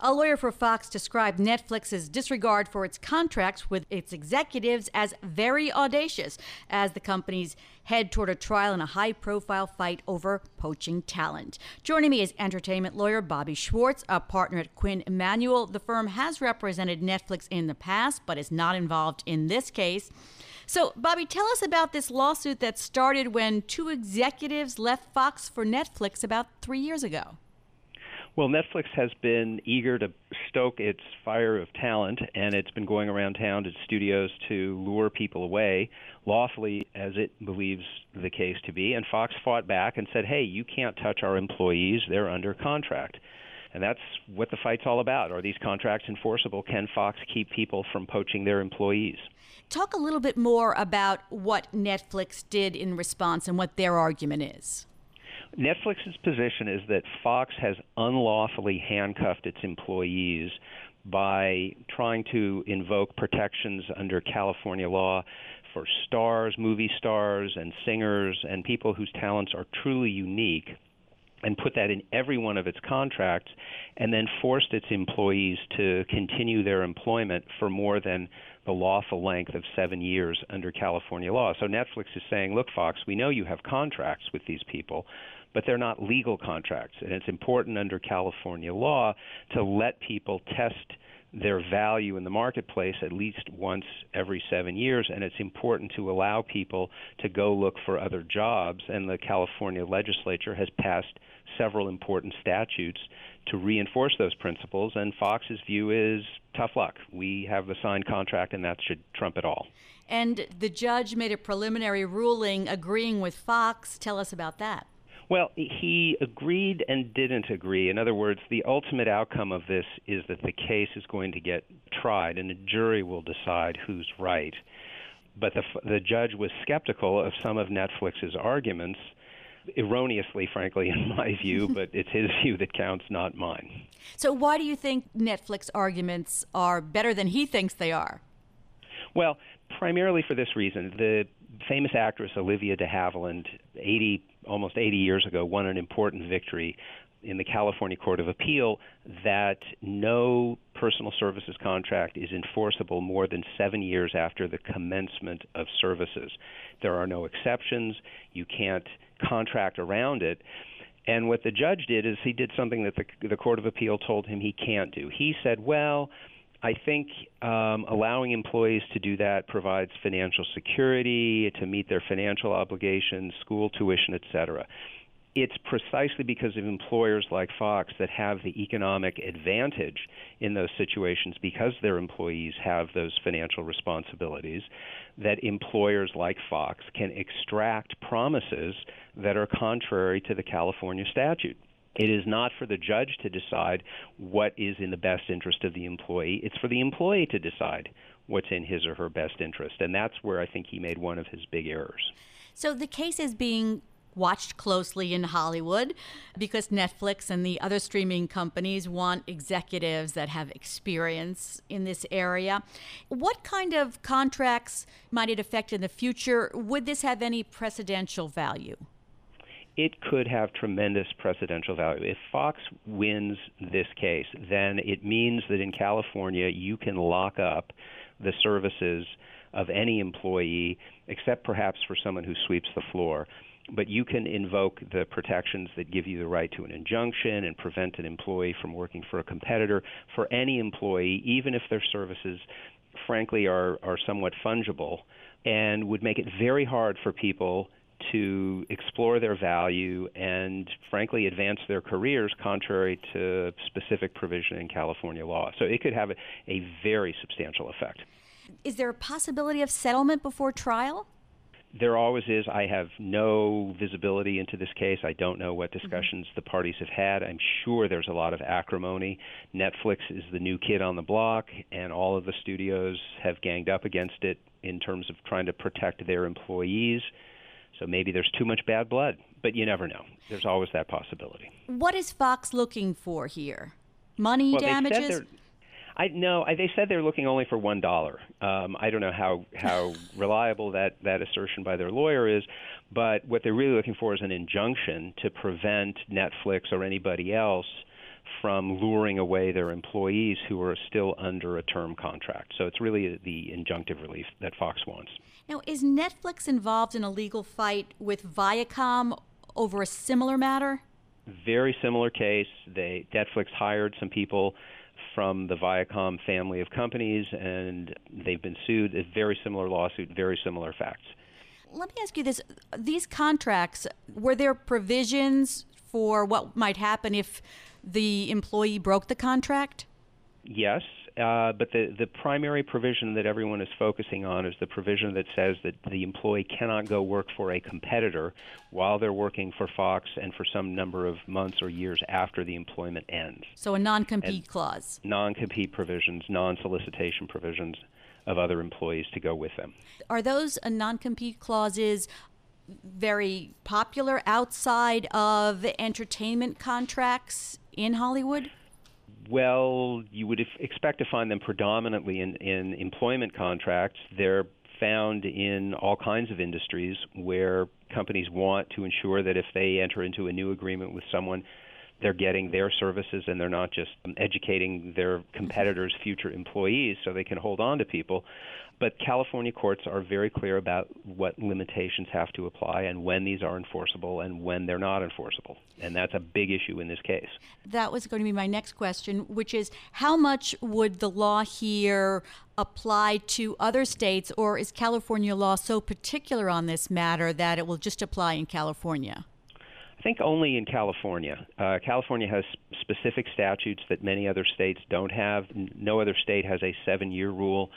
A lawyer for Fox described Netflix's disregard for its contracts with its executives as very audacious as the companies head toward a trial in a high profile fight over poaching talent. Joining me is entertainment lawyer Bobby Schwartz, a partner at Quinn Emanuel. The firm has represented Netflix in the past, but is not involved in this case. So, Bobby, tell us about this lawsuit that started when two executives left Fox for Netflix about three years ago. Well, Netflix has been eager to stoke its fire of talent, and it's been going around town to studios to lure people away, lawfully as it believes the case to be. And Fox fought back and said, hey, you can't touch our employees, they're under contract. And that's what the fight's all about. Are these contracts enforceable? Can Fox keep people from poaching their employees? Talk a little bit more about what Netflix did in response and what their argument is. Netflix's position is that Fox has unlawfully handcuffed its employees by trying to invoke protections under California law for stars, movie stars, and singers, and people whose talents are truly unique and put that in every one of its contracts and then forced its employees to continue their employment for more than the lawful length of seven years under California law. So Netflix is saying, look, Fox, we know you have contracts with these people, but they're not legal contracts. And it's important under California law to let people test their value in the marketplace at least once every seven years, and it's important to allow people to go look for other jobs. And the California legislature has passed several important statutes to reinforce those principles. And Fox's view is tough luck. We have the signed contract, and that should trump it all. And the judge made a preliminary ruling agreeing with Fox. Tell us about that. Well, he agreed and didn't agree. In other words, the ultimate outcome of this is that the case is going to get tried, and a jury will decide who's right. But the the judge was skeptical of some of Netflix's arguments, erroneously, frankly, in my view. but it's his view that counts, not mine. So, why do you think Netflix arguments are better than he thinks they are? Well, primarily for this reason. The famous actress Olivia de Havilland, 80 almost 80 years ago, won an important victory in the California Court of Appeal that no personal services contract is enforceable more than seven years after the commencement of services. There are no exceptions. You can't contract around it. And what the judge did is he did something that the, the Court of Appeal told him he can't do. He said, well, I think um, allowing employees to do that provides financial security to meet their financial obligations, school tuition, et cetera. It's precisely because of employers like Fox that have the economic advantage in those situations because their employees have those financial responsibilities that employers like Fox can extract promises that are contrary to the California statute. It is not for the judge to decide what is in the best interest of the employee. It's for the employee to decide what's in his or her best interest. And that's where I think he made one of his big errors. So the case is being watched closely in Hollywood because Netflix and the other streaming companies want executives that have experience in this area. What kind of contracts might it affect in the future? Would this have any precedential value? It could have tremendous precedential value. If Fox wins this case, then it means that in California you can lock up the services of any employee, except perhaps for someone who sweeps the floor. But you can invoke the protections that give you the right to an injunction and prevent an employee from working for a competitor for any employee, even if their services, frankly, are, are somewhat fungible and would make it very hard for people to explore their value and, frankly, advance their careers contrary to specific provision in California law. So it could have a, a very substantial effect. Is there a possibility of settlement before trial? There always is. I have no visibility into this case. I don't know what discussions mm-hmm. the parties have had. I'm sure there's a lot of acrimony. Netflix is the new kid on the block, and all of the studios have ganged up against it in terms of trying to protect their employees so maybe there's too much bad blood, but you never know. There's always that possibility. What is Fox looking for here? money well, damages? I no, I, they said they're looking only for one dollar. Um, I don't know how how reliable that that assertion by their lawyer is, but what they're really looking for is an injunction to prevent Netflix or anybody else from luring away their employees who are still under a term contract. So it's really the injunctive relief that Fox wants. Now, is Netflix involved in a legal fight with Viacom over a similar matter? Very similar case. They Netflix hired some people from the Viacom family of companies, and they've been sued. A very similar lawsuit, very similar facts. Let me ask you this: These contracts were there provisions for what might happen if the employee broke the contract? Yes, uh, but the, the primary provision that everyone is focusing on is the provision that says that the employee cannot go work for a competitor while they're working for Fox and for some number of months or years after the employment ends. So a non compete clause. Non compete provisions, non solicitation provisions of other employees to go with them. Are those non compete clauses very popular outside of entertainment contracts in Hollywood? Well, you would expect to find them predominantly in, in employment contracts. They're found in all kinds of industries where companies want to ensure that if they enter into a new agreement with someone, they're getting their services and they're not just um, educating their competitors' future employees so they can hold on to people. But California courts are very clear about what limitations have to apply and when these are enforceable and when they're not enforceable. And that's a big issue in this case. That was going to be my next question, which is how much would the law here apply to other states, or is California law so particular on this matter that it will just apply in California? I think only in California. Uh, California has specific statutes that many other states don't have. No other state has a seven year rule.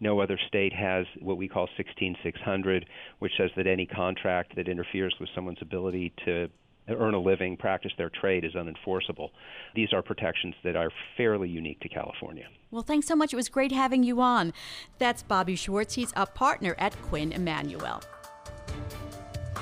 No other state has what we call 16600, which says that any contract that interferes with someone's ability to earn a living, practice their trade is unenforceable. These are protections that are fairly unique to California. Well, thanks so much. It was great having you on. That's Bobby Schwartz. He's a partner at Quinn Emanuel.